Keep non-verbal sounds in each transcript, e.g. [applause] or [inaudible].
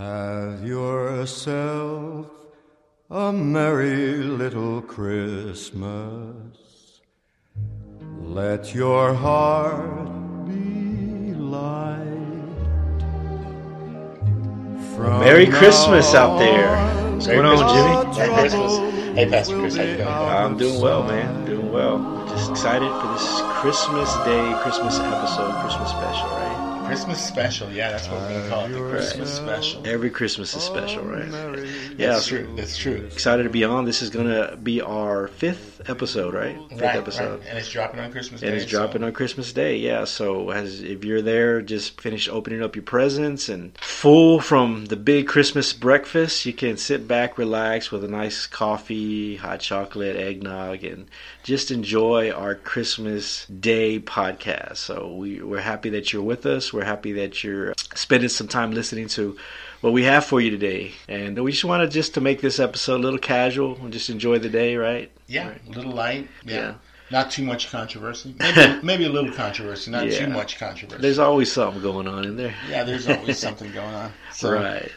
Have yourself a merry little Christmas. Let your heart be light. From Merry Christmas out there. on, What's going on, Jimmy? Merry Christmas. Hey, Pastor Chris, how you doing? I'm doing well, man. Doing well. Just excited for this Christmas Day, Christmas episode, Christmas special, right? Christmas special, yeah, that's what we call it, the Christmas special. Every Christmas is special, right? Yeah, That's true. That's true. excited to be on. This is gonna be our fifth episode, right? Fifth Right, episode. right. And it's dropping on Christmas Day. And it's so- dropping on Christmas Day, yeah. So as if you're there, just finish opening up your presents and full from the big Christmas breakfast, you can sit back, relax with a nice coffee, hot chocolate, eggnog, and just enjoy our Christmas Day podcast. So we, we're happy that you're with us. We're happy that you're spending some time listening to what we have for you today. And we just wanted just to make this episode a little casual and just enjoy the day, right? Yeah, Right. a little light. Yeah. Yeah. Not too much controversy. [laughs] Maybe, maybe a little controversy, not Yeah. too much controversy. There's always something going on in there. yeah, there's always [laughs] something going on. So Right.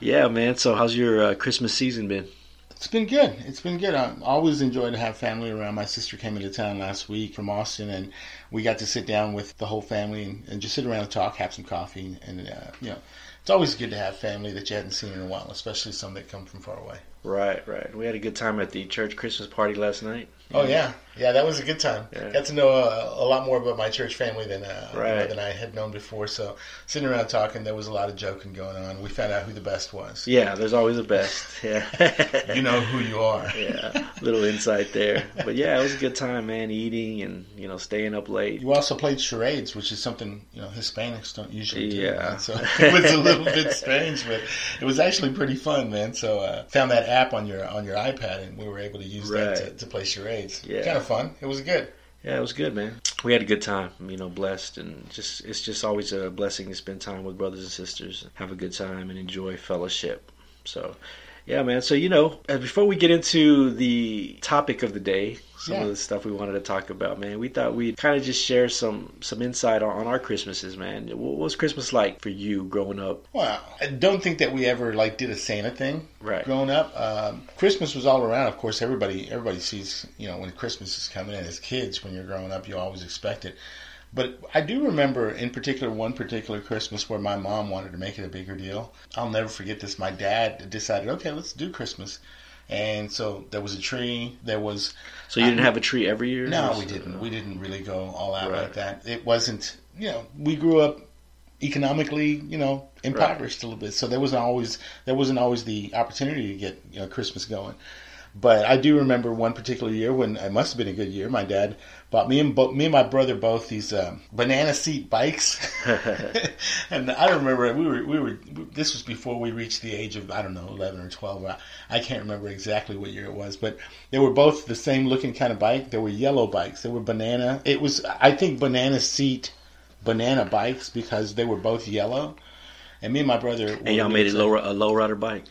Yeah, man. So, how's your uh, Christmas season been? It's been good. It's been good. I always enjoy to have family around. My sister came into town last week from Austin, and we got to sit down with the whole family and, and just sit around and talk, have some coffee, and uh, you know, it's always good to have family that you hadn't seen in a while, especially some that come from far away. Right, right. We had a good time at the church Christmas party last night. Oh yeah, yeah, that was a good time. Yeah. Got to know uh, a lot more about my church family than uh, Right. than I had known before. So sitting around talking, there was a lot of joking going on. We found out who the best was. Yeah, there's always the best. [laughs] Yeah. You know who you are. [laughs] yeah, little insight there. But yeah, it was a good time, man. Eating and you know staying up late. You also played charades, which is something you know Hispanics don't usually do. Yeah. man. So [laughs] it was a little bit strange, but it was actually pretty fun, man. So uh, found that app on your on your iPad, and we were able to use that to, Right. to play charades. Yeah. kind of fun. It was good. Yeah, it was good, man. We had a good time. You know, blessed and just it's just always a blessing to spend time with brothers and sisters, have a good time, and enjoy fellowship. So. Yeah, man. So you know, uh, before we get into the topic of the day, some Yeah. of the stuff we wanted to talk about, man, we thought we'd kind of just share some some insight on, on our Christmases, man. What was Christmas like for you growing up? Well, I don't think that we ever like did a Santa thing Right. growing up. Um, Christmas was all around. Of course, everybody everybody sees you know when Christmas is coming in. As kids, when you're growing up, you always expect it. But I do remember, in particular, one particular Christmas where my mom wanted to make it a bigger deal. I'll never forget this. My dad decided, okay, let's do Christmas, and so there was a tree. There was So you didn't have a tree every year? no, we didn't. We didn't really go all out Right. like that. It wasn't, you know, we grew up economically, you know, impoverished a little bit. So there wasn't always there wasn't always the opportunity to get you know Christmas going. But I do remember one particular year when it must have been a good year. My dad bought me and bo- me and my brother both these um, banana seat bikes, [laughs] [laughs] and I remember we were we were this was before we reached the age of I don't know eleven or twelve. I, I can't remember exactly what year it was, but they were both the same looking kind of bike. They were yellow bikes. They were banana. It was I think banana seat banana bikes because they were both yellow. And me and my brother And y'all made it excited. low, a low rider bike.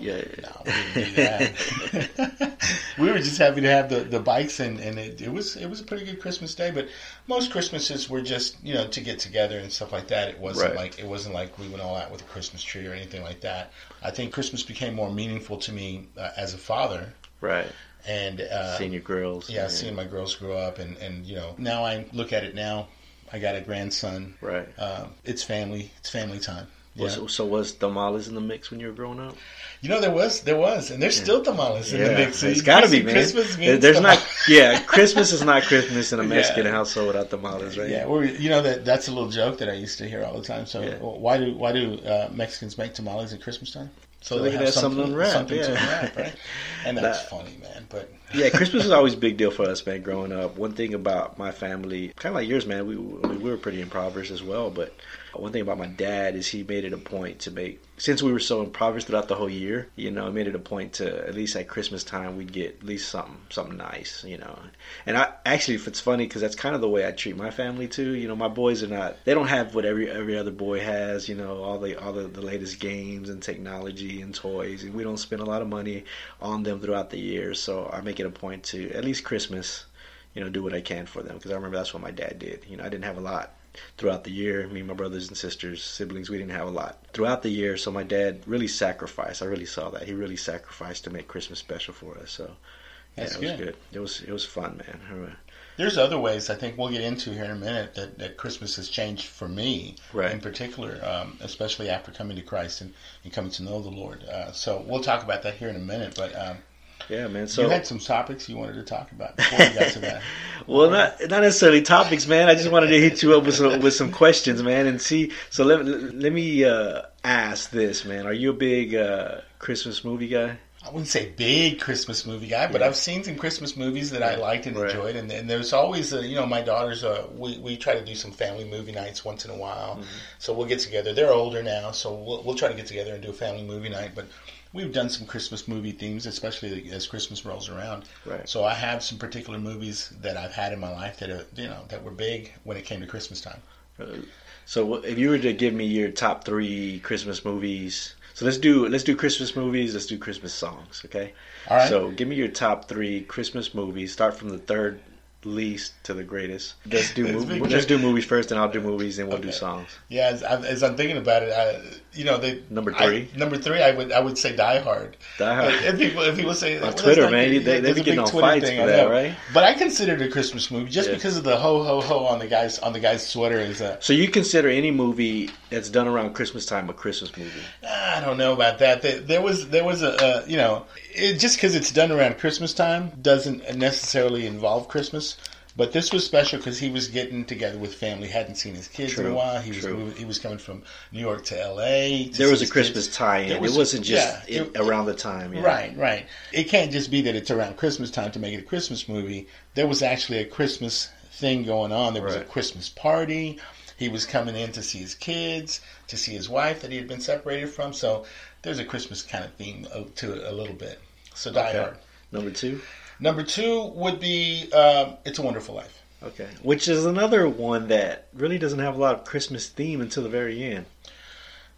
Yeah. No, we didn't do [laughs] that. [laughs] we were just happy to have the, the bikes, and, and it, it was it was a pretty good Christmas day. But most Christmases were just you know to get together and stuff like that. It wasn't Right. like it wasn't like we went all out with a Christmas tree or anything like that. I think Christmas became more meaningful to me uh, as a father, Right. and uh, Senior girls. yeah, seeing my girls grow up, and and you know now I look at it now. I got a grandson. Right. Uh, it's family. It's family time. Yeah. Was, so was tamales in the mix when you were growing up? You know there was there was, and there's still tamales in the mix. So it's got to be, man. Christmas means There's not, tamales. yeah. Christmas is not Christmas in a [laughs] Yeah. Mexican household without tamales, right? Yeah, well, you know that that's a little joke that I used to hear all the time. So Yeah. why do why do uh, Mexicans make tamales at Christmas time? So they can have something to wrap, something to wrap, right? [laughs] And that's That- funny, man. But [laughs] yeah, Christmas was always a big deal for us, man. Growing up, one thing about my family, kind of like yours, man, we we were pretty impoverished as well. But one thing about my dad is he made it a point to make, since we were so impoverished throughout the whole year, you know, he made it a point to at least at Christmas time we'd get at least something something nice, you know. And I actually, if it's funny, because that's kind of the way I treat my family too. You know, my boys are not, they don't have what every every other boy has, you know, all the all the, the latest games and technology and toys, and we don't spend a lot of money on them throughout the year. So I make it a point to at least Christmas, you know, do what I can for them because I remember that's what my dad did. You know, I didn't have a lot throughout the year. Me and my brothers and sisters, siblings, we didn't have a lot throughout the year. So my dad really sacrificed. I really saw that he really sacrificed to make Christmas special for us. So yeah, That's it was good. good. It was it was fun, man. There's other ways I think we'll get into here in a minute that, that Christmas has changed for me Right. in particular, um, especially after coming to Christ and, and coming to know the Lord. Uh, so we'll talk about that here in a minute. But um, Yeah, man. So you had some topics you wanted to talk about before we got to that. [laughs] Well, not not necessarily topics, man. I just wanted to hit you up with some with some questions, man, and see. So let let me uh, ask this, man. Are you a big uh, Christmas movie guy? I wouldn't say big Christmas movie guy, but Yeah. I've seen some Christmas movies that I liked and Right. enjoyed, and, and there's always, uh, you know, my daughters. Uh, we we try to do some family movie nights once in a while, Mm-hmm. so we'll get together. They're older now, so we'll we'll try to get together and do a family movie night. But we've done some Christmas movie themes, especially as Christmas rolls around. Right. So I have some particular movies that I've had in my life that are, you know, that were big when it came to Christmas time. So if you were to give me your top three Christmas movies, so let's do let's do Christmas movies. Let's do Christmas songs, okay? All right. So give me your top three Christmas movies. Start from the third least to the greatest. Let's do That's mov- big. let's do movies first, and I'll do movies, and we'll do songs. Yeah, as, I- as I'm thinking about it, I, you know, they Number I- three? number three, I would I would say Die Hard. Die Hard. If people if people say On well, that's Twitter, not man, good. they- they There's be a getting big on Twitter fights thing, for that, right? But I consider it a Christmas movie just Yeah. because of the ho ho ho on the guys on the guy's sweater is a. So you consider any movie that's done around Christmas time a Christmas movie? I don't know about that. There, there was there was a, a you know it, just because it's done around Christmas time doesn't necessarily involve Christmas. But this was special because he was getting together with family. hadn't seen his kids in a while. He was true. moving, he was coming from New York to L.A. to There was a Christmas kids. tie-in. Was- it wasn't just yeah, it- around the time. Yeah. Right, right. It can't just be that it's around Christmas time to make it a Christmas movie. There was actually a Christmas thing going on. There was a Christmas party. He was coming in to see his kids, to see his wife that he had been separated from. So there's a Christmas kind of theme to it a little bit. So Die Okay. Hard. Number two. Number two would be um, It's a Wonderful Life. Okay. Which is another one that really doesn't have a lot of Christmas theme until the very end.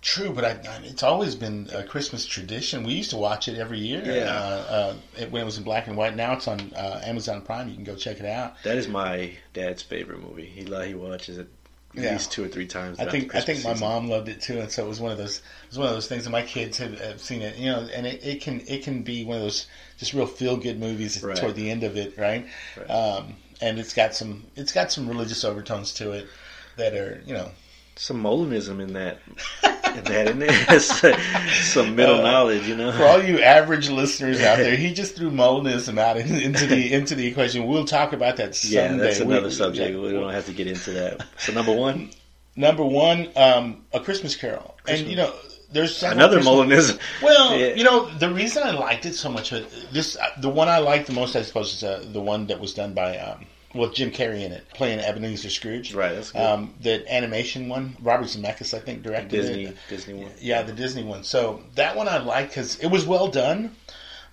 True, but I, I, it's always been a Christmas tradition. We used to watch it every year Yeah. uh, uh, it, when it was in black and white. Now it's on uh, Amazon Prime. You can go check it out. That is my dad's favorite movie. He he watches it at Yeah. least two or three times. I think I think my season. mom loved it too, and so it was one of those it was one of those things that my kids have, have seen it, you know, and it, it can it can be one of those just real feel good movies Right. toward the end of it, right? Right. Um, and it's got some it's got some religious overtones to it that are you know some Molinism in that. in that, in there. [laughs] some middle Uh, knowledge, you know. for all you average listeners out there, [laughs] he just threw Molinism out in, into the into the equation. We'll talk about that [laughs] yeah, someday. that's another We- subject. We don't have to get into that. So number one, Number one, um, a Christmas Carol, and you know. There's another Christmas- Molinism. Well, Yeah. you know, the reason I liked it so much, uh, this uh, the one I liked the most, I suppose, is uh, the one that was done by um, with Jim Carrey in it, playing Ebenezer Scrooge. Right, that's good. Um, the animation one, Robert Zemeckis, I think, directed Disney, it. Disney one. Yeah, the Disney one. So that one I liked because it was well done.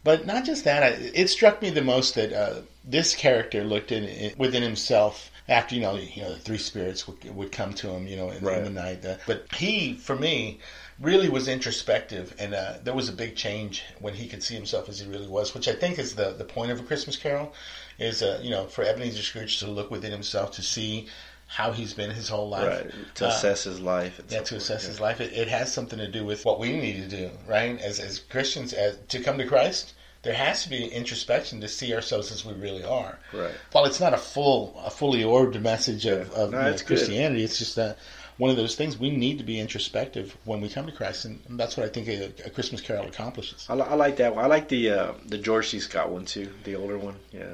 But not just that, I, it struck me the most that uh, this character looked in, in within himself after you know you know the three spirits would, would come to him you know in, in Right. the night. Uh, but he, for me, really was introspective, and uh, there was a big change when he could see himself as he really was, which I think is the the point of a Christmas Carol, is uh, you know for Ebenezer Scrooge to look within himself to see how he's been his whole life, Right, to Uh, assess his life. yeah, to assess his life. It, it has something to do with what we need to do, right? As as Christians, as to come to Christ, there has to be introspection to see ourselves as we really are. Right. While it's not a full, a fully orbed message of, of No, you know, it's good. Christianity, it's just that one of those things we need to be introspective when we come to Christ, and that's what I think a, a Christmas Carol accomplishes. I, I like that one. I like the uh, the George C. Scott one too, the older one. Yeah,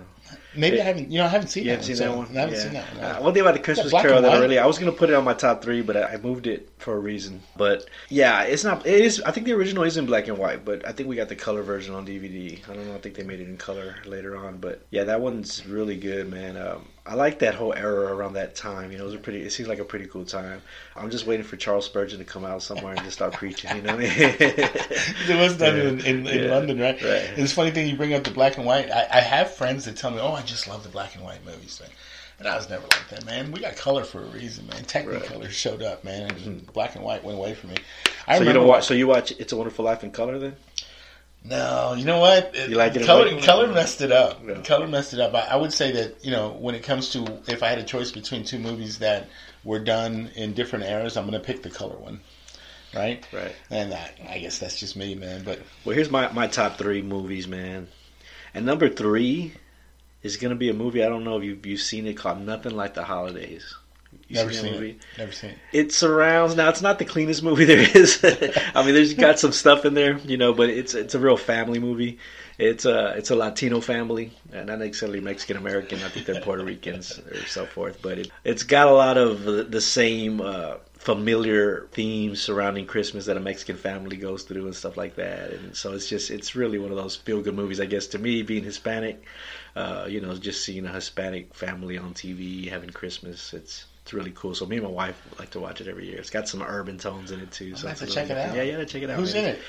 Maybe Yeah. I haven't, you know, I haven't seen you that haven't one. seen that one. I haven't yeah. seen that one. Uh, one thing about the Christmas Carol that I really I was gonna put it on my top three, but I, I moved it for a reason. But yeah, it's not. It is. I think the original is in black and white, but I think we got the color version on DVD. I don't know. I think they made it in color later on, but yeah, that one's really good, man. Um, I like that whole era around that time. You know, it was a pretty. It seems like a pretty cool time. I'm just waiting for Charles Spurgeon to come out somewhere and just start preaching. You know what I mean? [laughs] it was done Yeah. in, in, in Yeah. London, right? Right. And it's funny thing you bring up the black and white. I, I have friends that tell me, "Oh, I just love the black and white movies." Man. And I was never like that, man. We got color for a reason, man. Technicolor showed up, man, and mm-hmm. black and white went away from me. I so you don't watch. So you watch It's a Wonderful Life in color then? No, you know what? You like it in color, color messed it up. Yeah. Color messed it up. I, I would say that you know when it comes to if I had a choice between two movies that were done in different eras, I'm going to pick the color one, right? Right. And I, I guess that's just me, man. But Well, here's my, my top three movies, man. And number three is going to be a movie. I don't know if you've, you've seen it called Nothing Like the Holidays. You never seen movie? it. Never seen it. It surrounds. Now, it's not the cleanest movie [laughs] there is. [laughs] I mean, there's got some stuff in there, you know, but it's it's a real family movie. It's a it's a Latino family, and not necessarily Mexican American. I think they're Puerto Ricans [laughs] or so forth. But it, it's got a lot of the, the same uh, familiar themes surrounding Christmas that a Mexican family goes through and stuff like that. And so it's just it's really one of those feel good movies, I guess. To me, being Hispanic, uh, you know, just seeing a Hispanic family on TV having Christmas, it's it's really cool. So me and my wife like to watch it every year. It's got some urban tones in it too. So have to check it out. Yeah, yeah, check it out. Who's man. in it?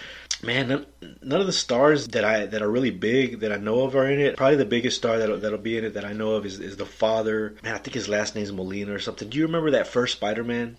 Man, none, none of the stars that I that are really big that I know of are in it. Probably the biggest star that'll, that'll be in it that I know of is, is the father. Man, I think his last name's Molina or something. Do you remember that first Spider Man?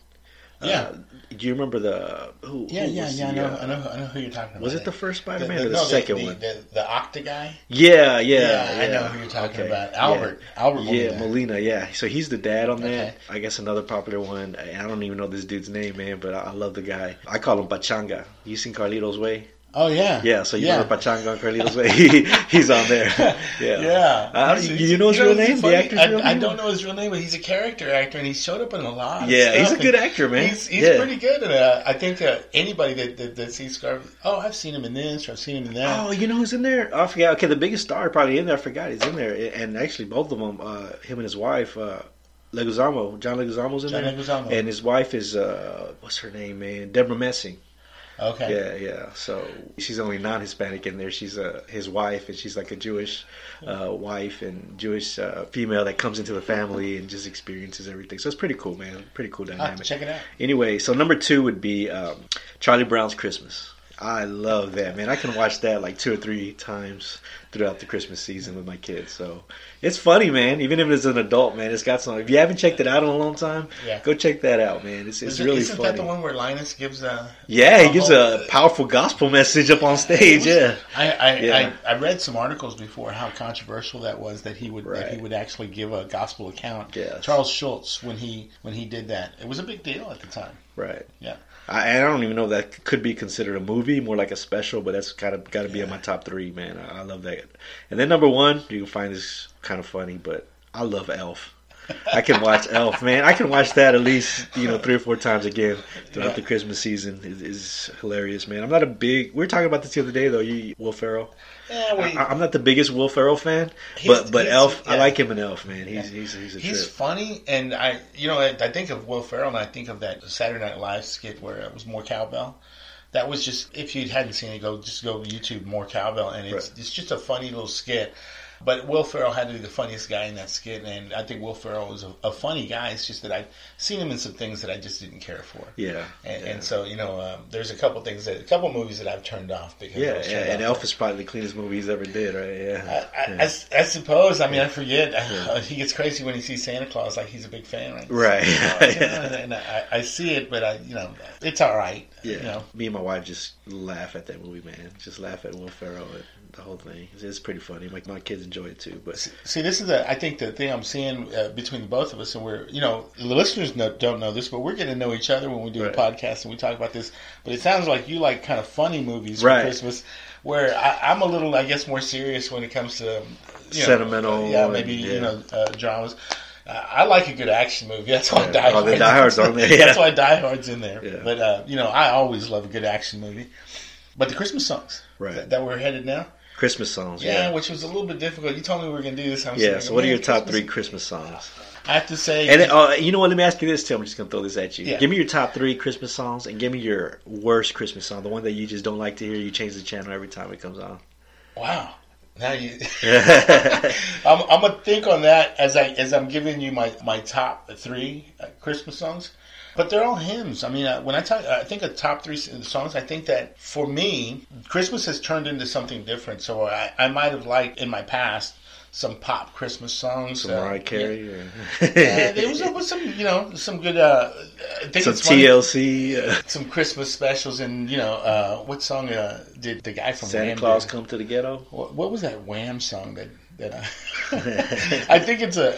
Yeah. Uh, do you remember the who? Yeah, who yeah, yeah. I know, uh, I know, I know who you're talking about. Was it the first Spider Man the, or the no, second the, one? The, the Octa guy. yeah, yeah, I know who you're talking Okay. about. Yeah. Albert. Albert. Yeah, Molina. Molina. Yeah, so he's the dad on that. Okay. I guess another popular one. I don't even know this dude's name, man, but I I love the guy. I call him Pachanga. You seen Carlito's Way? Oh yeah. Yeah, so you yeah. remember Pachanga on Carlito's Way? He- [laughs] he's on there. [laughs] Yeah. Yeah. Uh, He's- you- he's- you know his real what's name? The actor's I, real I don't know his real name, but he's a character actor, and he showed up in a lot. Yeah, he's a good actor, man. He's, he's Yeah. pretty good. And uh, I think uh, anybody that, that that sees Scarface, oh, I've seen him in this, or I've seen him in that. Oh, you know who's in there? Oh, I forgot. Okay, the biggest star probably in there. I forgot he's in there, and actually both of them, uh, him and his wife, uh, Leguizamo, John Leguizamo's in John there, Leguizamo. and his wife is uh, what's her name, man? Debra Messing. Okay. Yeah, yeah. So she's only non-Hispanic in there. She's uh, his wife, and she's like a Jewish uh, wife and Jewish uh, female that comes into the family and just experiences everything. So it's pretty cool, man. Pretty cool dynamic. check it out. Anyway, so number two would be um, Charlie Brown's Christmas. I love that, man. I can watch that like two or three times throughout the Christmas season with my kids. So it's funny, man. Even if it's an adult, man, it's got some. If you haven't checked it out in a long time, Yeah. go check that out, man. It's, it's Isn't- really Isn't funny. that the one where Linus gives a? Yeah, he gives a powerful gospel message up on stage. Yeah, I I, Yeah. I I read some articles before how controversial that was that he would that he would actually give a gospel account. Yes. Charles Schulz when he when he did that, it was a big deal at the time. right. Yeah. I, I don't even know if that could be considered a movie, more like a special, but that's kind of got to be in my top three, man. I, I love that. And then number one, you can find this kind of funny, but I love Elf. I can watch [laughs] Elf, man. I can watch that at least you know three or four times again throughout Yeah. the Christmas season. Is is hilarious, man. I'm not a big. We were talking about this the other day, though. You, Will Ferrell. Yeah, well, I, I'm not the biggest Will Ferrell fan, but but he's- Elf, I like him in Elf, man. He's he's he's a He's trip. funny, and I, you know, I, I think of Will Ferrell, and I think of that Saturday Night Live skit where it was more cowbell. That was just if you hadn't seen it, go just go YouTube more cowbell, and it's Right. it's just a funny little skit. But Will Ferrell had to be the funniest guy in that skit, and I think Will Ferrell was a, a funny guy. It's just that I've seen him in some things that I just didn't care for. Yeah, And, yeah. and so you know, um, there's a couple things that a couple movies that I've turned off because yeah, yeah, and. Elf is probably the cleanest movie he's ever did, right? Yeah, I, I, yeah. I, I suppose. I mean, I forget. [laughs] He gets crazy when he sees Santa Claus. Like he's a big fan, right? Right. [laughs] You know, you know, and I, I see it, but I, you know, it's all right. Yeah, You know, me and my wife just laugh at that movie, man. Just laugh at Will Ferrell the whole thing. It's, it's pretty funny. Like my kids enjoy it too. But see, this is the. I think the thing I'm seeing uh, between the both of us, and we're, you know, the listeners don't know this, but we're getting to know each other when we do Right. a podcast and we talk about this. But it sounds like you like kind of funny movies Right. for Christmas. Where I, I'm a little, I guess, more serious when it comes to you know, Sentimental yeah, and- maybe yeah. you know, uh, dramas. Uh, I like a good action movie. That's why Yeah. Die Oh, the Hard- Die Hard's on there, [laughs] That's why Die Hard's in there. Yeah. But uh, you know, I always love a good action movie. But the Christmas songs Right. that, that we're headed now, Christmas songs, yeah, yeah, which was a little bit difficult. You told me we were going to do this. I'm yeah. So, what are your top Christmas- three Christmas songs? I have to say, And uh, you know what? Let me ask you this, Tim. I'm just gonna throw this at you. Yeah. Give me your top three Christmas songs, and give me your worst Christmas song. The one that you just don't like to hear. You change the channel every time it comes on. wow. Now you, [laughs] [laughs] I'm, I'm gonna think on that as I as I'm giving you my my top three uh, Christmas songs. But they're all hymns. I mean, uh, when I talk, I think of top three songs. I think that for me, Christmas has turned into something different. So I, I might have liked in my past some pop Christmas songs. Some uh, Mariah Carey. Yeah. Or... Uh, there was, was some, you know, some good. Uh, I think some TLC. Uh, some Christmas specials, and you know, uh, what song uh, did the guy from Santa Wham Claus come to the ghetto. What, what was that Wham song that that I, [laughs] I think it's a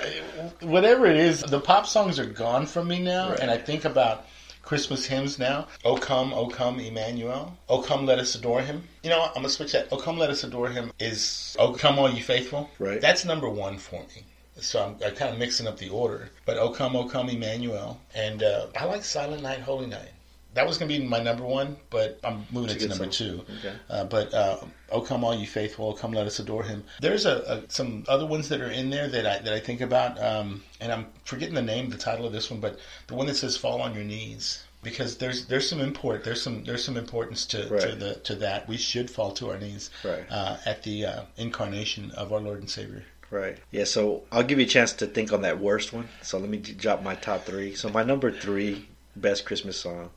whatever it is. The pop songs are gone from me now, Right. and I think about Christmas hymns now. O come, O come, Emmanuel. O come, let us adore Him. You know, what? I'm gonna switch that. O come, let us adore Him is O come, all you faithful. Right. That's number one for me. So I'm, I'm kind of mixing up the order. But O come, O come, Emmanuel, and uh, I like Silent Night, Holy Night. That was gonna be my number one, but I'm moving it to number song. two. Okay. Uh, but uh, "O Come All You Faithful," "O Come Let Us Adore Him." There's a, a some other ones that are in there that I that I think about, um, and I'm forgetting the name, the title of this one, but the one that says "Fall on Your Knees." Because there's there's some import there's some there's some importance to, to the to that we should fall to our knees Right. uh, at the uh, incarnation of our Lord and Savior. Right. Yeah. So I'll give you a chance to think on that worst one. So let me drop my top three. So my number three best Christmas song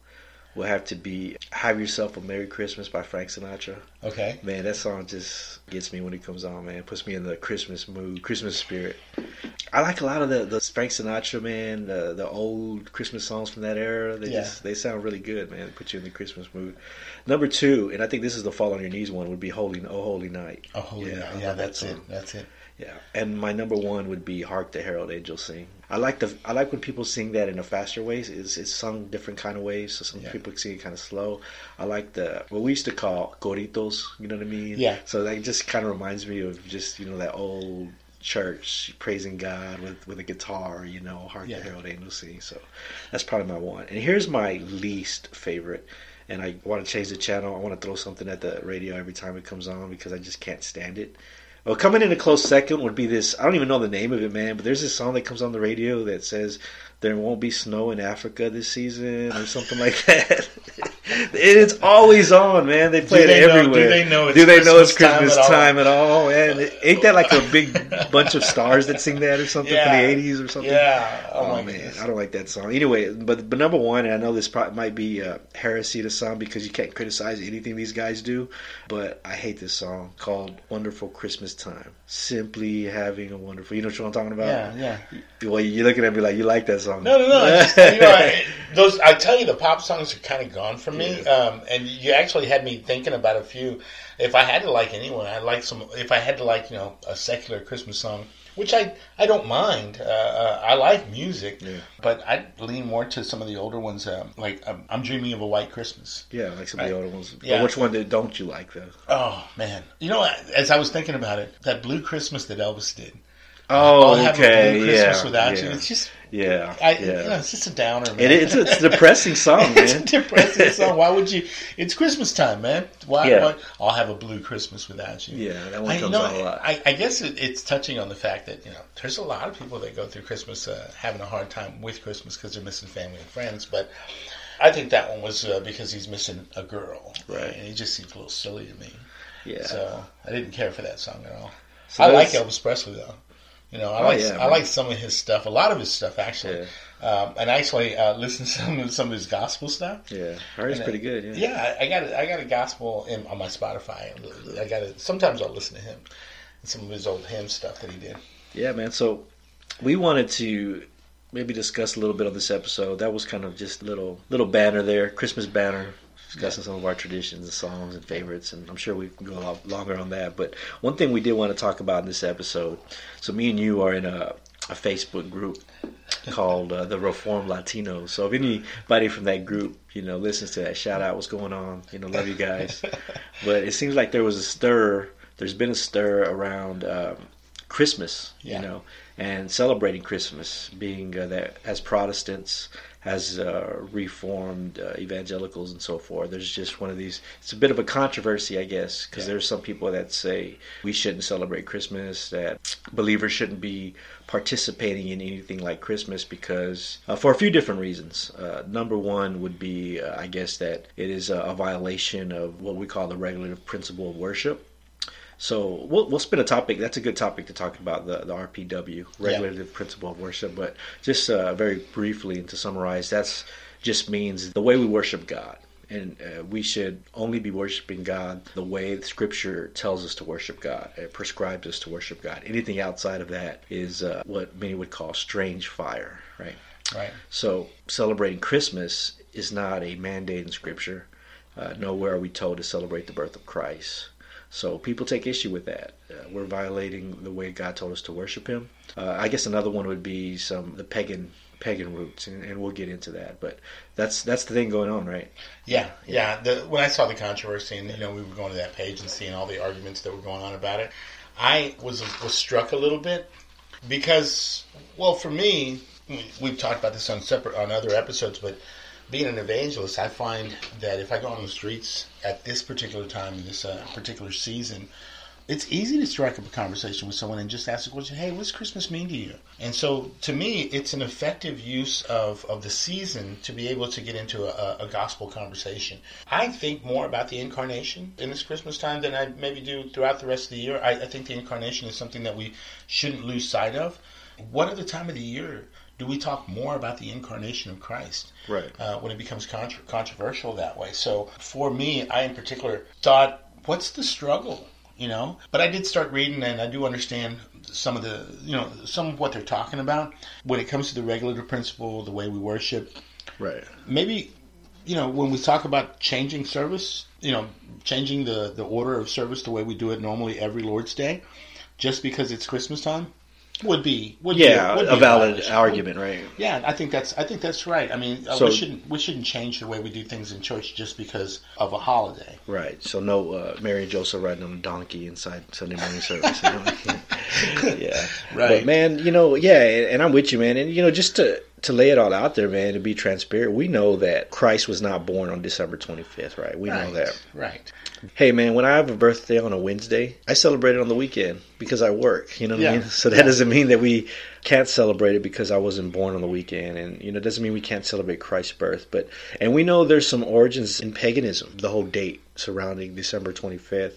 will have to be "Have Yourself a Merry Christmas" by Frank Sinatra. Okay, Man, that song just gets me when it comes on. Man, it puts me in the Christmas mood, Christmas spirit. I like a lot of the, the Frank Sinatra, man, the the old Christmas songs from that era. They Yeah. just they sound really good, man. They put you in the Christmas mood. Number two, and I think this is the Fall on Your Knees one, would be "Holy Oh Holy Night." oh holy Yeah, yeah, yeah that's it that's it. Yeah, and my number one would be "Hark the Herald Angels Sing." I like the I like when people sing that in a faster ways. It's it's sung different kind of ways. So some Yeah. people sing it kind of slow. I like the what we used to call coritos. You know what I mean? Yeah. So that just kind of reminds me of just you know that old church praising God with with a guitar. You know, "Hark Yeah. the Herald Angels Sing." So that's probably my one. And here's my least favorite. And I want to change the channel. I want to throw something at the radio every time it comes on because I just can't stand it. Well, coming in a close second would be this. I don't even know the name of it, man. But there's this song that comes on the radio that says there won't be snow in Africa this season or something like [laughs] that. It's always on, man. They play they it know- do everywhere. they know it's Do they know it's Christmas Christmas time at all? time at all? Man, ain't that like a big bunch of stars that sing that or something Yeah. from the '80s or something? Yeah. Oh, Oh, man, goodness. I don't like that song. Anyway, but but number one, and I know this probably might be uh, heresy to some because you can't criticize anything these guys do, but I hate this song called "Wonderful Christmas Time." Simply having a wonderful. You know what I'm talking about? Yeah, yeah. Well, you're looking at me like you like that song. No, no, no. Just- [laughs] you know, I, those I tell you, the pop songs are kind of gone from me. Um, and you actually had me thinking about a few. If I had to like anyone, I'd like some. If I had to like, you know, a secular Christmas song, which I I don't mind. Uh, uh, I like music, Yeah. but I lean more to some of the older ones. Um, like um, I'm dreaming of a white Christmas. yeah, like some of the older ones. yeah. But which one did, don't you like though? Oh man, you know, as I was thinking about it, that Blue Christmas that Elvis did. Oh, I'll have a okay, Blue Christmas yeah, without yeah, you. It's just, yeah, I, yeah. you know, it's just a downer. Man. It, it's, a, it's a depressing song, [laughs] it's a depressing song. [laughs] Why would you? It's Christmas time, man. Why? Yeah. why I'll have a blue Christmas without you. Yeah, that one I, comes you know, on a lot. I, I guess it, it's touching on the fact that you know there's a lot of people that go through Christmas uh, having a hard time with Christmas because they're missing family and friends. But I think that one was uh, because he's missing a girl, Right. And he just seems a little silly to me. yeah. So I didn't care for that song at all. So I like Elvis Presley though. You know, I Oh, like yeah, I like some of his stuff. A lot of his stuff actually, um, and I actually uh, [laughs] listen to some of some of his gospel stuff. Yeah, it's uh, pretty good. Yeah. Yeah, I, I got a, I got a gospel in, on my Spotify. I got it. Sometimes I'll listen to him and some of his old hymn stuff that he did. Yeah, man. So we wanted to maybe discuss a little bit on this episode. That was kind of just little little banner there, Christmas banner, discussing some of our traditions and songs and favorites. And I'm sure we can go a lot longer on that. But one thing we did want to talk about in this episode. So me and you are in a, a Facebook group called uh, the Reform Latinos. So if anybody from that group, you know, listens to that, shout out what's going on. You know, love you guys. [laughs] but it seems like there was a stir. There's been a stir around um, Christmas, Yeah. you know, and celebrating Christmas, being uh, that as Protestants, as uh, Reformed uh, evangelicals, and so forth. There's just one of these. It's a bit of a controversy, I guess, because Yeah. there's some people that say we shouldn't celebrate Christmas, that believers shouldn't be participating in anything like Christmas because uh, for a few different reasons. Uh, number one would be, uh, I guess, that it is a, a violation of what we call the regulative principle of worship. So we'll we'll spin a topic. That's a good topic to talk about the the RPW, regulative principle of worship. But just uh, very briefly and to summarize, that's just means the way we worship God. and uh, we should only be worshiping God the way Scripture tells us to worship God. It prescribes us to worship God. Anything outside of that is uh, what many would call strange fire, right? Right. So celebrating Christmas is not a mandate in Scripture. Uh, nowhere are we told to celebrate the birth of Christ. So people take issue with that. Uh, we're violating the way God told us to worship Him. Uh, I guess another one would be some the pagan pagan roots, and, and, we'll get into that. But that's that's the thing going on, right? Yeah, yeah. The, when I saw the controversy, and you know, we were going to that page and seeing all the arguments that were going on about it, I was was struck a little bit because, well, for me, we've talked about this on separate on other episodes, but being an evangelist, I find that if I go on the streets at this particular time in this uh, particular season, it's easy to strike up a conversation with someone and just ask the question, "Hey, what's Christmas mean to you?" And so, to me, it's an effective use of, of the season to be able to get into a, a gospel conversation. I think more about the incarnation in this Christmas time than I maybe do throughout the rest of the year. I, I think the incarnation is something that we shouldn't lose sight of. What other time of the year do we talk more about the incarnation of Christ? Right. Uh, when it becomes contra- controversial that way. So for me, I in particular thought, what's the struggle? You know, but I did start reading, and I do understand some of the, you know, some of what they're talking about when it comes to the regulative principle, the way we worship. Right. Maybe, you know, when we talk about changing service, you know, changing the the order of service the way we do it normally every Lord's Day, just because it's Christmas time would be would yeah be, would a be valid abolished. argument, right? Yeah, I think that's I think that's right. I mean, uh, So- we shouldn't we shouldn't change the way we do things in church just because of a holiday. Right. So no uh, Mary and Joseph riding on a donkey inside Sunday morning service. [laughs] [laughs] yeah. Right. But man, you know, yeah, and I'm with you, man. And you know, just to to lay it all out there, man, to be transparent, we know that Christ was not born on December 25th, right? We know that. Right. Hey, man, when I have a birthday on a Wednesday, I celebrate it on the weekend because I work. You know what Yeah. I mean? So that doesn't mean that we can't celebrate it because I wasn't born on the weekend, and you know, it doesn't mean we can't celebrate Christ's birth. But and we know there's some origins in paganism. The whole date surrounding December 25th,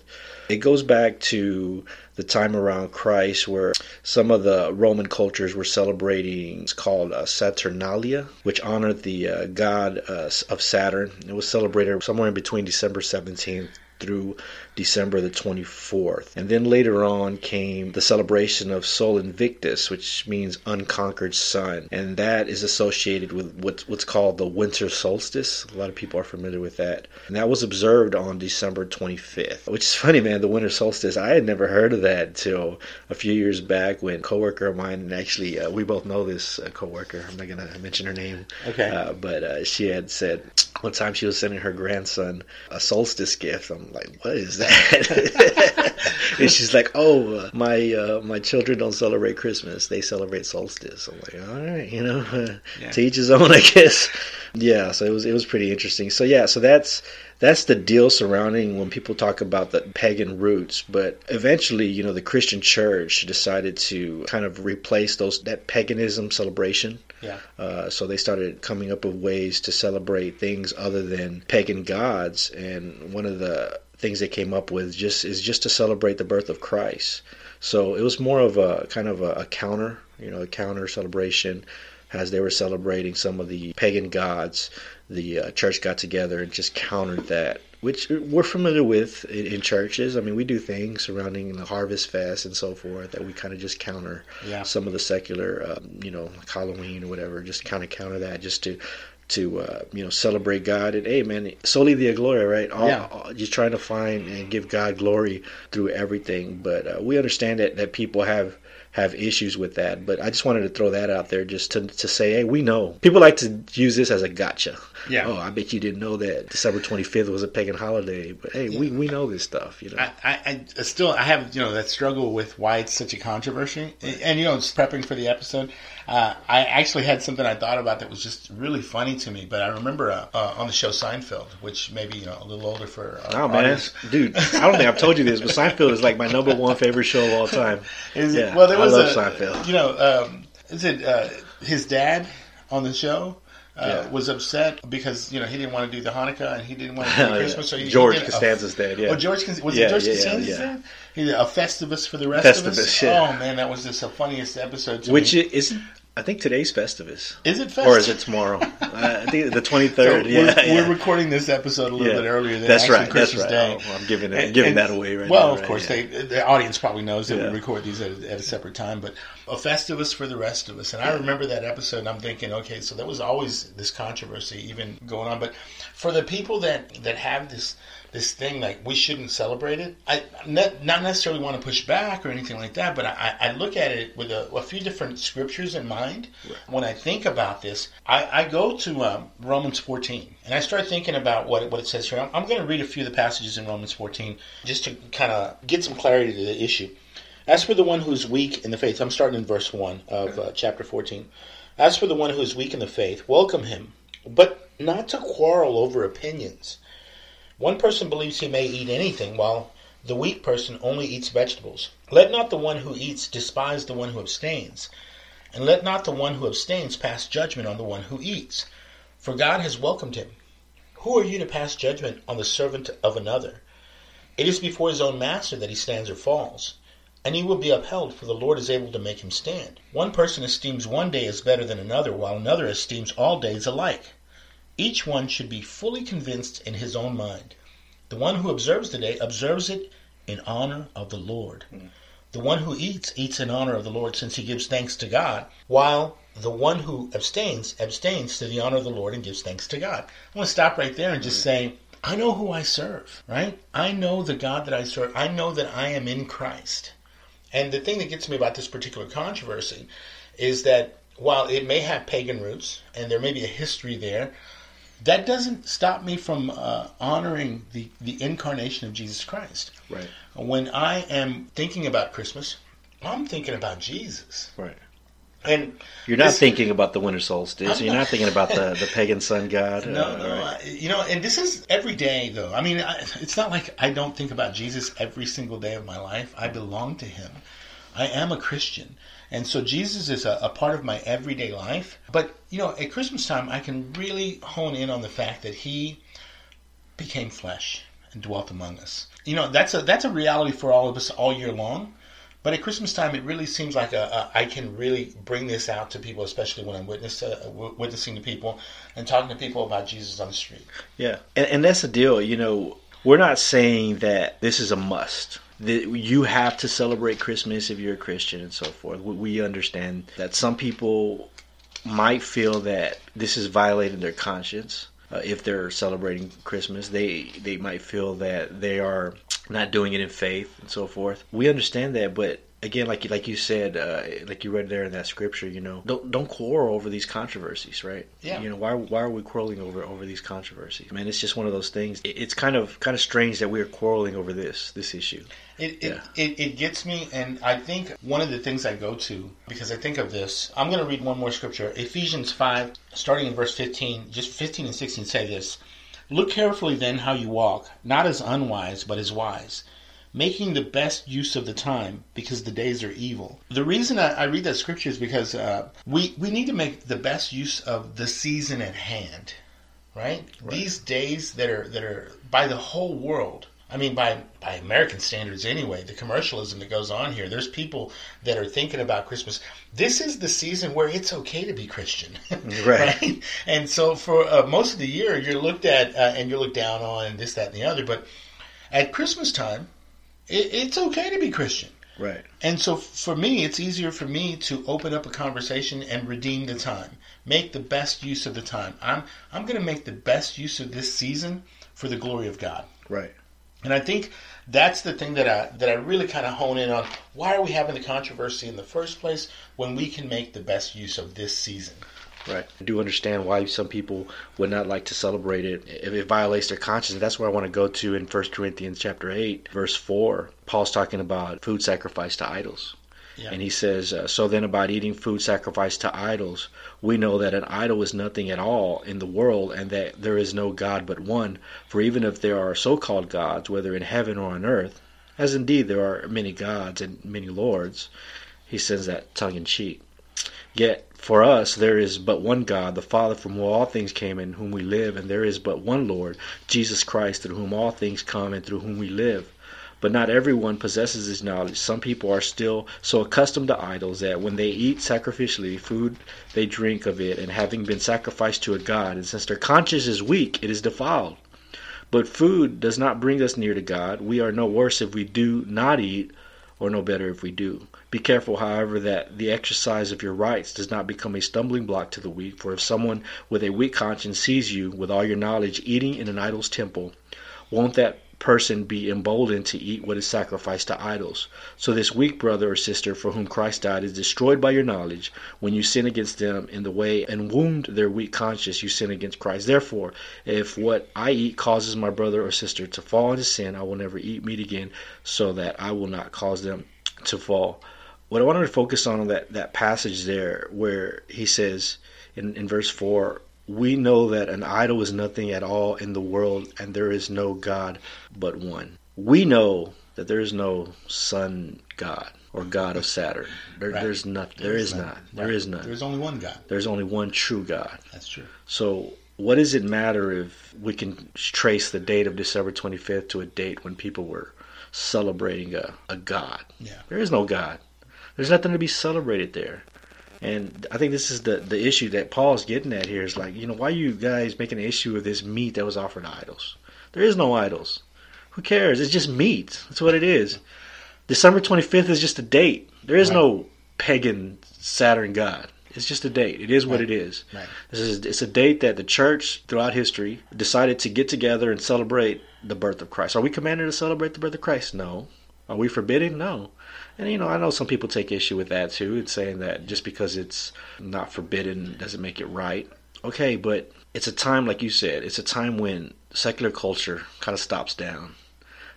it goes back to the time around Christ where some of the Roman cultures were celebrating. It's called uh, Saturnalia, which honored the uh, god uh, of Saturn. It was celebrated somewhere in between December 17th through December the 24th. And then later on came the celebration of Sol Invictus, which means unconquered sun. And that is associated with what's, what's called the winter solstice. A lot of people are familiar with that. And that was observed on December 25th, which is [laughs] funny, man. The winter solstice, I had never heard of that until a few years back when a coworker of mine, and actually uh, we both know this uh, coworker, I'm not going to mention her name, Okay. uh, but uh, she had said [tsk] one time she was sending her grandson a solstice gift. I'm like, what is that? [laughs] and she's like, oh, uh, my uh, my children don't celebrate Christmas; they celebrate solstice. I'm like, all right, you know, [laughs] Yeah. to each his own, I guess. Yeah, so it was it was pretty interesting. So yeah, so that's that's the deal surrounding when people talk about the pagan roots. But eventually, you know, the Christian church decided to kind of replace those that paganism celebration. Yeah. Uh, so they started coming up with ways to celebrate things other than pagan gods, and one of the things they came up with just is just to celebrate the birth of Christ. So it was more of a kind of a, a counter, you know, a counter celebration as they were celebrating some of the pagan gods. The uh, church got together and just countered that, which we're familiar with in, in churches. I mean, we do things surrounding the Harvest Fest and so forth that we kind of just counter Yeah. some of the secular, um, you know, like Halloween or whatever, just kind of counter that just to to uh, you know celebrate God and hey man, Soli Deo Gloria, right? All, Yeah. all- you're trying to find and give God glory through everything, but uh, we understand that that people have have issues with that. But I just wanted to throw that out there just to to say, hey, we know people like to use this as a gotcha. Yeah. Oh, I bet you didn't know that December 25th was a pagan holiday, but hey, we we know this stuff, you know. I, I, I still I have you know that struggle with why it's such a controversy, and, and, you know, it's prepping for the episode. Uh, I actually had something I thought about that was just really funny to me. But I remember uh, uh, on the show Seinfeld, which maybe you know a little older for uh, Oh man, audience. dude! I don't think I've told you this, but Seinfeld is like my number one favorite show of all time. [laughs] Is Yeah, well, there I was love a, Seinfeld. You know, um, is it uh, his dad on the show? Uh, Yeah. Was upset because you know he didn't want to do the Hanukkah and he didn't want to do [laughs] Oh, yeah. Christmas. So he, George he Costanza's dad, yeah. Oh, George was Yeah, it George yeah, Costanza's dad? He did a Festivus for the rest of us. Festivus. Oh man, that was just the funniest episode. To Which me. is I think today's Festivus. Is it Festivus? Or is it tomorrow? uh, [laughs] I think the 23rd. So yeah, we're, yeah. we're recording this episode a little Yeah. bit earlier than That's actually right. Christmas that's right. Day. Oh, I'm giving it, And- giving and- that away right well, now. of right? course, Yeah. they, the audience probably knows that we record these at, at a separate time, but a Festivus for the rest of us. And I remember that episode, and I'm thinking, okay, so there was always this controversy even going on. But for the people that that have this this thing like we shouldn't celebrate it, I not, not necessarily want to push back or anything like that, but I, I look at it with a, a few different scriptures in mind. When I think about this, I, I go to um, Romans 14 and I start thinking about what it, what it says here. I'm, I'm going to read a few of the passages in Romans 14 just to kind of get some clarity to the issue. As for the one who is weak in the faith, I'm starting in verse 1 of uh, chapter 14. As for the one who is weak in the faith, welcome him, but not to quarrel over opinions. One person believes he may eat anything, while the weak person only eats vegetables. Let not the one who eats despise the one who abstains, and let not the one who abstains pass judgment on the one who eats, for God has welcomed him. Who are you to pass judgment on the servant of another? It is before his own master that he stands or falls, and he will be upheld, for the Lord is able to make him stand. One person esteems one day as better than another, while another esteems all days alike. Each one should be fully convinced in his own mind. The one who observes the day observes it in honor of the Lord. Hmm. The one who eats eats in honor of the Lord, since he gives thanks to God, while the one who abstains abstains to the honor of the Lord and gives thanks to God. I want to stop right there and just hmm. say, I know who I serve, right? I know the God that I serve. I know that I am in Christ. And the thing that gets me about this particular controversy is that while it may have pagan roots and there may be a history there, that doesn't stop me from uh, honoring the, the incarnation of Jesus Christ. Right. When I am thinking about Christmas, I'm thinking about Jesus. Right. And You're not This- thinking about the winter solstice. I'm You're not- not thinking about the, the pagan sun god. [laughs] No, uh, no, right. I, you know, and this is every day though. I mean, I, it's not like I don't think about Jesus every single day of my life. I belong to Him. I am a Christian, and so Jesus is a, a part of my everyday life. But you know, at Christmas time, I can really hone in on the fact that He became flesh and dwelt among us. You know, that's a that's a reality for all of us all year long. But at Christmas time, it really seems like a, a, I can really bring this out to people, especially when I'm witness, uh, w- witnessing to people and talking to people about Jesus on the street. Yeah, and, and that's the deal. You know, we're not saying that this is a must. That you have to celebrate Christmas if you're a Christian and so forth. We- understand that some people might feel that this is violating their conscience uh, if they're celebrating Christmas. They they might feel that they are not doing it in faith and so forth. We understand that, but again, like like you said, uh, like you read there in that scripture, you know, don't don't quarrel over these controversies, right? Yeah. You know, why why are we quarreling over over these controversies? Man, it's just one of those things. It- It's kind of kind of strange that we are quarreling over this this issue. It, it, Yeah. it, it gets me, and I think one of the things I go to, because I think of this, I'm going to read one more scripture. Ephesians 5, starting in verse 15, just 15 and 16 say this Look carefully then how you walk, not as unwise, but as wise, making the best use of the time, because the days are evil. The reason I, I read that scripture is because uh, we, we need to make the best use of the season at hand. Right? These days that are that are by the whole world I mean, by by American standards, anyway, the commercialism that goes on here. There's people that are thinking about Christmas. This is the season where it's okay to be Christian, [laughs] Right. And so, for uh, most of the year, you're looked at uh, and you're looked down on, and this, that, and the other. But at Christmas time, it, it's okay to be Christian. Right. And so for me, it's easier for me to open up a conversation and redeem the time. Make the best use of the time. I'm I'm going to make the best use of this season for the glory of God. Right. And I think that's the thing that I that I really kind of hone in on. Why are we having the controversy in the first place when we can make the best use of this season? Right. I do understand why some people would not like to celebrate it if it violates their conscience. That's where I want to go to in 1 Corinthians chapter 8, verse 4. Paul's talking about food sacrificed to idols. Yeah. And he says, uh, So then, about eating food sacrificed to idols, we know that an idol is nothing at all in the world, and that there is no God but one. For even if there are so called gods, whether in heaven or on earth, as indeed there are many gods and many lords, he says that tongue in cheek. Yet for us there is but one God, the Father, from whom all things came, and whom we live, and there is but one Lord, Jesus Christ, through whom all things come, and through whom we live. But not everyone possesses this knowledge. Some people are still so accustomed to idols that when they eat sacrificially food, they drink of it, and having been sacrificed to a god, and since their conscience is weak, it is defiled. But food does not bring us near to God. We are no worse if we do not eat, or no better if we do. Be careful, however, that the exercise of your rights does not become a stumbling block to the weak. For if someone with a weak conscience sees you, with all your knowledge, eating in an idol's temple, won't that person be emboldened to eat what is sacrificed to idols. So this weak brother or sister for whom Christ died is destroyed by your knowledge when you sin against them in the way and wound their weak conscience you sin against Christ. Therefore, if what I eat causes my brother or sister to fall into sin, I will never eat meat again so that I will not cause them to fall. What I wanted to focus on that, that passage there where he says in, in verse 4 we know that an idol is nothing at all in the world and there is no God but one. We know that there is no sun god or god of Saturn. There, right. There's not. There, there is, is not. Right. There is none. There's only one God. There's only one true God. That's true. So what does it matter if we can trace the date of December 25th to a date when people were celebrating a, a God? Yeah. There is no God. There's nothing to be celebrated there. And I think this is the the issue that Paul's getting at here is like, you know, why are you guys making an issue of this meat that was offered to idols? There is no idols. Who cares? It's just meat. That's what it is. December 25th is just a date. There is right. no pagan Saturn god. It's just a date. It is what right. it is. Right. This is it's a date that the church throughout history decided to get together and celebrate the birth of Christ. Are we commanded to celebrate the birth of Christ? No. Are we forbidden? No. And you know, I know some people take issue with that too. It's saying that just because it's not forbidden doesn't make it right. Okay, but it's a time, like you said, it's a time when secular culture kind of stops down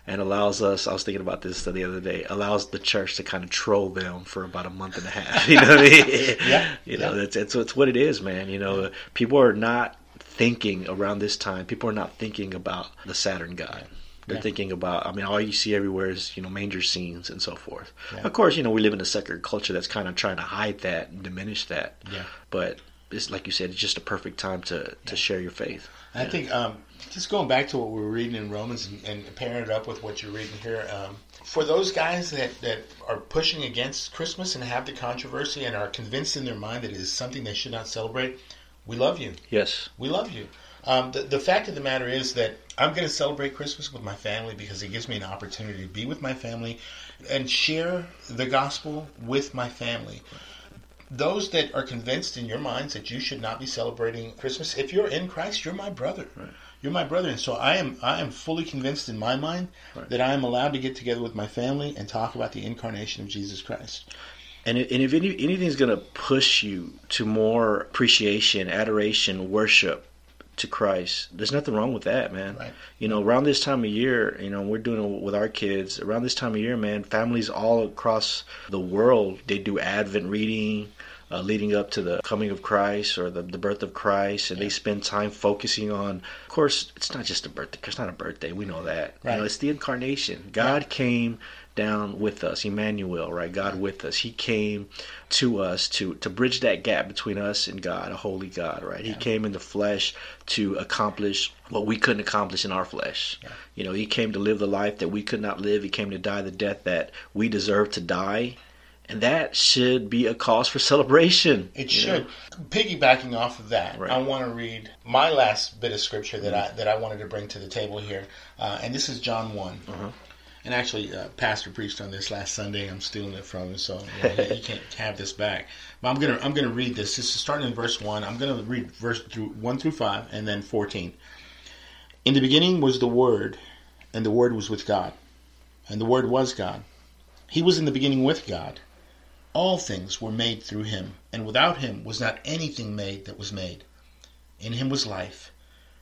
and allows us. I was thinking about this the other day. Allows the church to kind of troll them for about a month and a half. [laughs] You know what I mean? [laughs] yeah. You know, yeah. that's it's, what it is, man. You know, people are not thinking around this time. People are not thinking about the Saturn God. They're yeah. thinking about. I mean, all you see everywhere is you know manger scenes and so forth. Yeah. Of course, you know we live in a secular culture that's kind of trying to hide that and diminish that. Yeah. But it's like you said, it's just a perfect time to to yeah. share your faith. I think um, just going back to what we were reading in Romans and, and pairing it up with what you're reading here. Um, for those guys that, that are pushing against Christmas and have the controversy and are convinced in their mind that it is something they should not celebrate, we love you. Yes. We love you. Um, the, the fact of the matter is that I'm going to celebrate Christmas with my family because it gives me an opportunity to be with my family and share the gospel with my family. Those that are convinced in your minds that you should not be celebrating Christmas, if you're in Christ, you're my brother. Right. You're my brother, and so I am. I am fully convinced in my mind right. that I am allowed to get together with my family and talk about the incarnation of Jesus Christ. And, and if any, anything's going to push you to more appreciation, adoration, worship, to Christ. There's nothing wrong with that, man. Right. You know, around this time of year, you know, we're doing it with our kids. Around this time of year, man, families all across the world they do Advent reading. Uh, leading up to the coming of Christ or the, the birth of Christ, and yeah. they spend time focusing on. Of course, it's not just a birthday. It's not a birthday. We know that. Right. You know, it's the incarnation. God came down with us, Emmanuel, right? God with us. He came to us to to bridge that gap between us and God, a holy God, right? Yeah. He came in the flesh to accomplish what we couldn't accomplish in our flesh. Yeah. You know, he came to live the life that we could not live. He came to die the death that we deserve to die. And that should be a cause for celebration. It should. Know? Piggybacking off of that, right. I want to read my last bit of scripture that. I that I wanted to bring to the table here, uh, and this is John one. Uh-huh. And actually, uh, Pastor preached on this last Sunday. I'm stealing it from him, so [laughs] you, know, he, he, can't have this back. But I'm gonna I'm gonna read this. This is starting in verse one. I'm gonna read verse through one through five, and then fourteen. In the beginning was the Word, and the Word was with God, and the Word was God. He was in the beginning with God. All things were made through him, and without him was not anything made that was made. In him was life,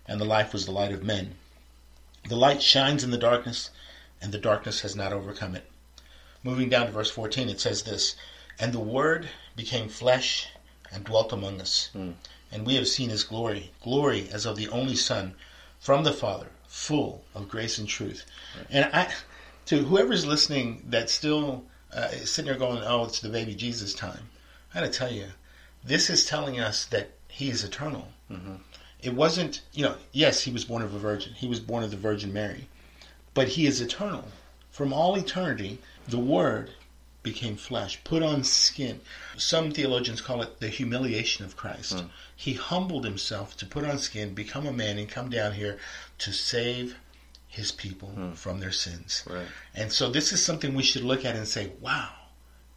and the life was the light of men. The light shines in the darkness and the darkness has not overcome it. Moving down to verse 14, it says this And the Word became flesh and dwelt among us. Mm. And we have seen his glory, glory as of the only Son from the Father, full of grace and truth. Right. And I, to whoever's listening that still uh, sitting there going, oh, it's the baby Jesus time, I gotta tell you, this is telling us that he is eternal. Mm-hmm. It wasn't, you know, yes, he was born of a virgin. He was born of the Virgin Mary but he is eternal from all eternity, the Word became flesh, put on skin. Some theologians call it the humiliation of Christ. Hmm. He humbled himself to put on skin, become a man, and come down here to save his people from their sins. Hmm. Right. And so this is something we should look at and say, wow,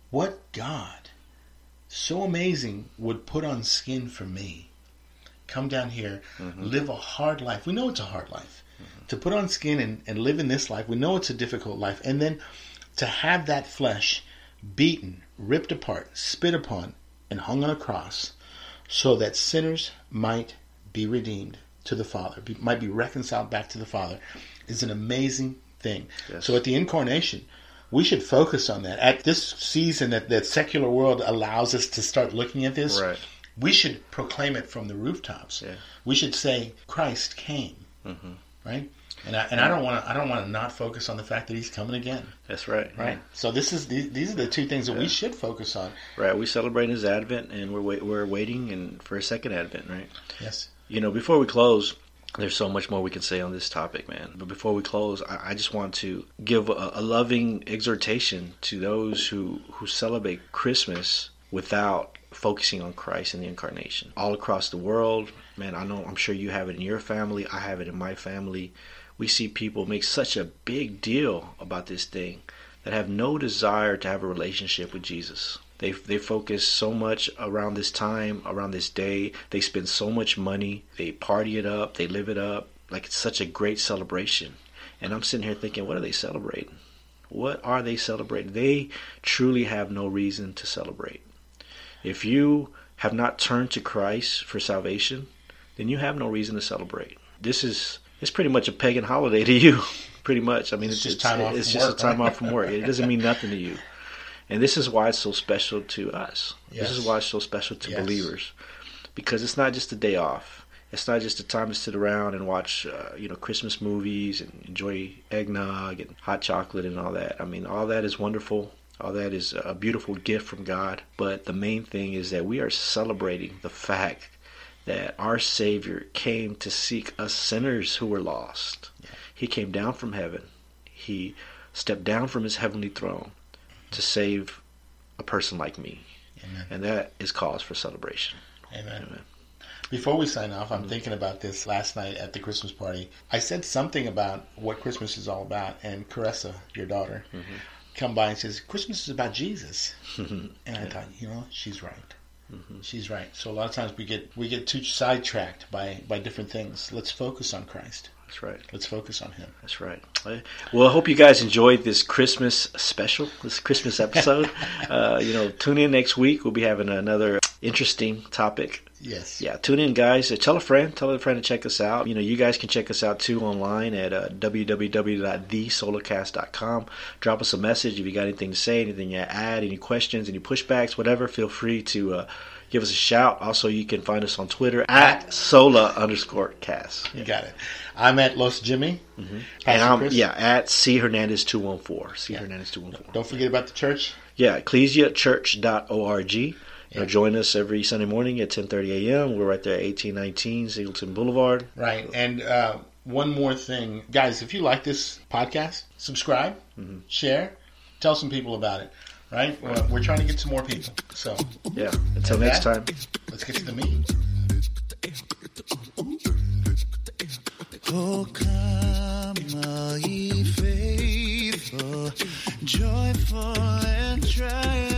what God so amazing would put on skin for me. Come down here, Mm-hmm. live a hard life. We know it's a hard life. To put on skin and, and live in this life, we know it's a difficult life. And then to have that flesh beaten, ripped apart, spit upon, and hung on a cross so that sinners might be redeemed to the Father, be, might be reconciled back to the Father, is an amazing thing. Yes. So at the incarnation, we should focus on that. At this season that that secular world allows us to start looking at this, Right. we should proclaim it from the rooftops. Yeah. We should say Christ came, Mhm. right? And I, and I don't want to I don't want to not focus on the fact that He's coming again, That's right. right? So this is these, these are the two things that we should focus on. Right. We celebrate his advent, and we're wait, we're waiting and for a second advent. Right. Yes. You know, before we close, there's so much more we can say on this topic, man. But before we close, I, I just want to give a, a loving exhortation to those who, who celebrate Christmas without focusing on Christ and the incarnation. All across the world, man, I know, I'm sure you have it in your family. I have it in my family. We see people make such a big deal about this thing that have no desire to have a relationship with Jesus. They they focus so much around this time, around this day. They spend so much money. They party it up. They live it up like it's such a great celebration. And I'm sitting here thinking, what are they celebrating? What are they celebrating? They truly have no reason to celebrate. If you have not turned to Christ for salvation, then you have no reason to celebrate. This is it's pretty much a pagan holiday to you. [laughs] Pretty much. I mean, It's it's, just time off it's just work, a time right? off from work. It doesn't mean nothing to you. And this is why it's so special to us. This is why it's so special to Yes. believers, because it's not just a day off. It's not just a time to sit around and watch, uh, you know, Christmas movies and enjoy eggnog and hot chocolate and all that. I mean, all that is wonderful. All that is a beautiful gift from God. But the main thing is that we are celebrating the fact that our Savior came to seek us sinners who were lost. He came down from heaven. He stepped down from his heavenly throne to save a person like me. Amen. And that is cause for celebration. Amen. Amen. Before we sign off, I'm mm-hmm. thinking about this last night at the Christmas party. I said something about what Christmas is all about, and Caressa, your daughter, mm-hmm. come by and says, "Christmas is about Jesus." [laughs] and I thought, you know, she's right. Mm-hmm. She's right. So a lot of times we get we get too sidetracked by by different things. Let's focus on Christ. That's right. Let's focus on Him. That's right. Well, I hope you guys enjoyed this Christmas special, this Christmas episode. [laughs] uh, you know, tune in next week. We'll be having another interesting topic. Yes. Yeah, tune in, guys. Uh, tell a friend. Tell a friend to check us out. You know, you guys can check us out too online at uh, www.thesolacast.com. Drop us a message if you got anything to say, anything to add, any questions, any pushbacks, whatever. Feel free to uh, give us a shout. Also, you can find us on Twitter at sola underscore cast. You got it. I'm at Los Jimmy. And I'm Chris. yeah at C Hernandez two one four. C Yeah. Hernandez two one four. Don't forget about the church. Yeah, ecclesiachurch.org. You Yeah. join us every Sunday morning at ten thirty a.m. We're right there at eighteen nineteen Singleton Boulevard. Right. And uh, one more thing, guys, if you like this podcast, subscribe, share, tell some people about it. Right? We're, we're trying to get some more people. So Yeah. Until next that- time. let's get to the meat. Oh, come, all ye faithful, joyful and triumphant.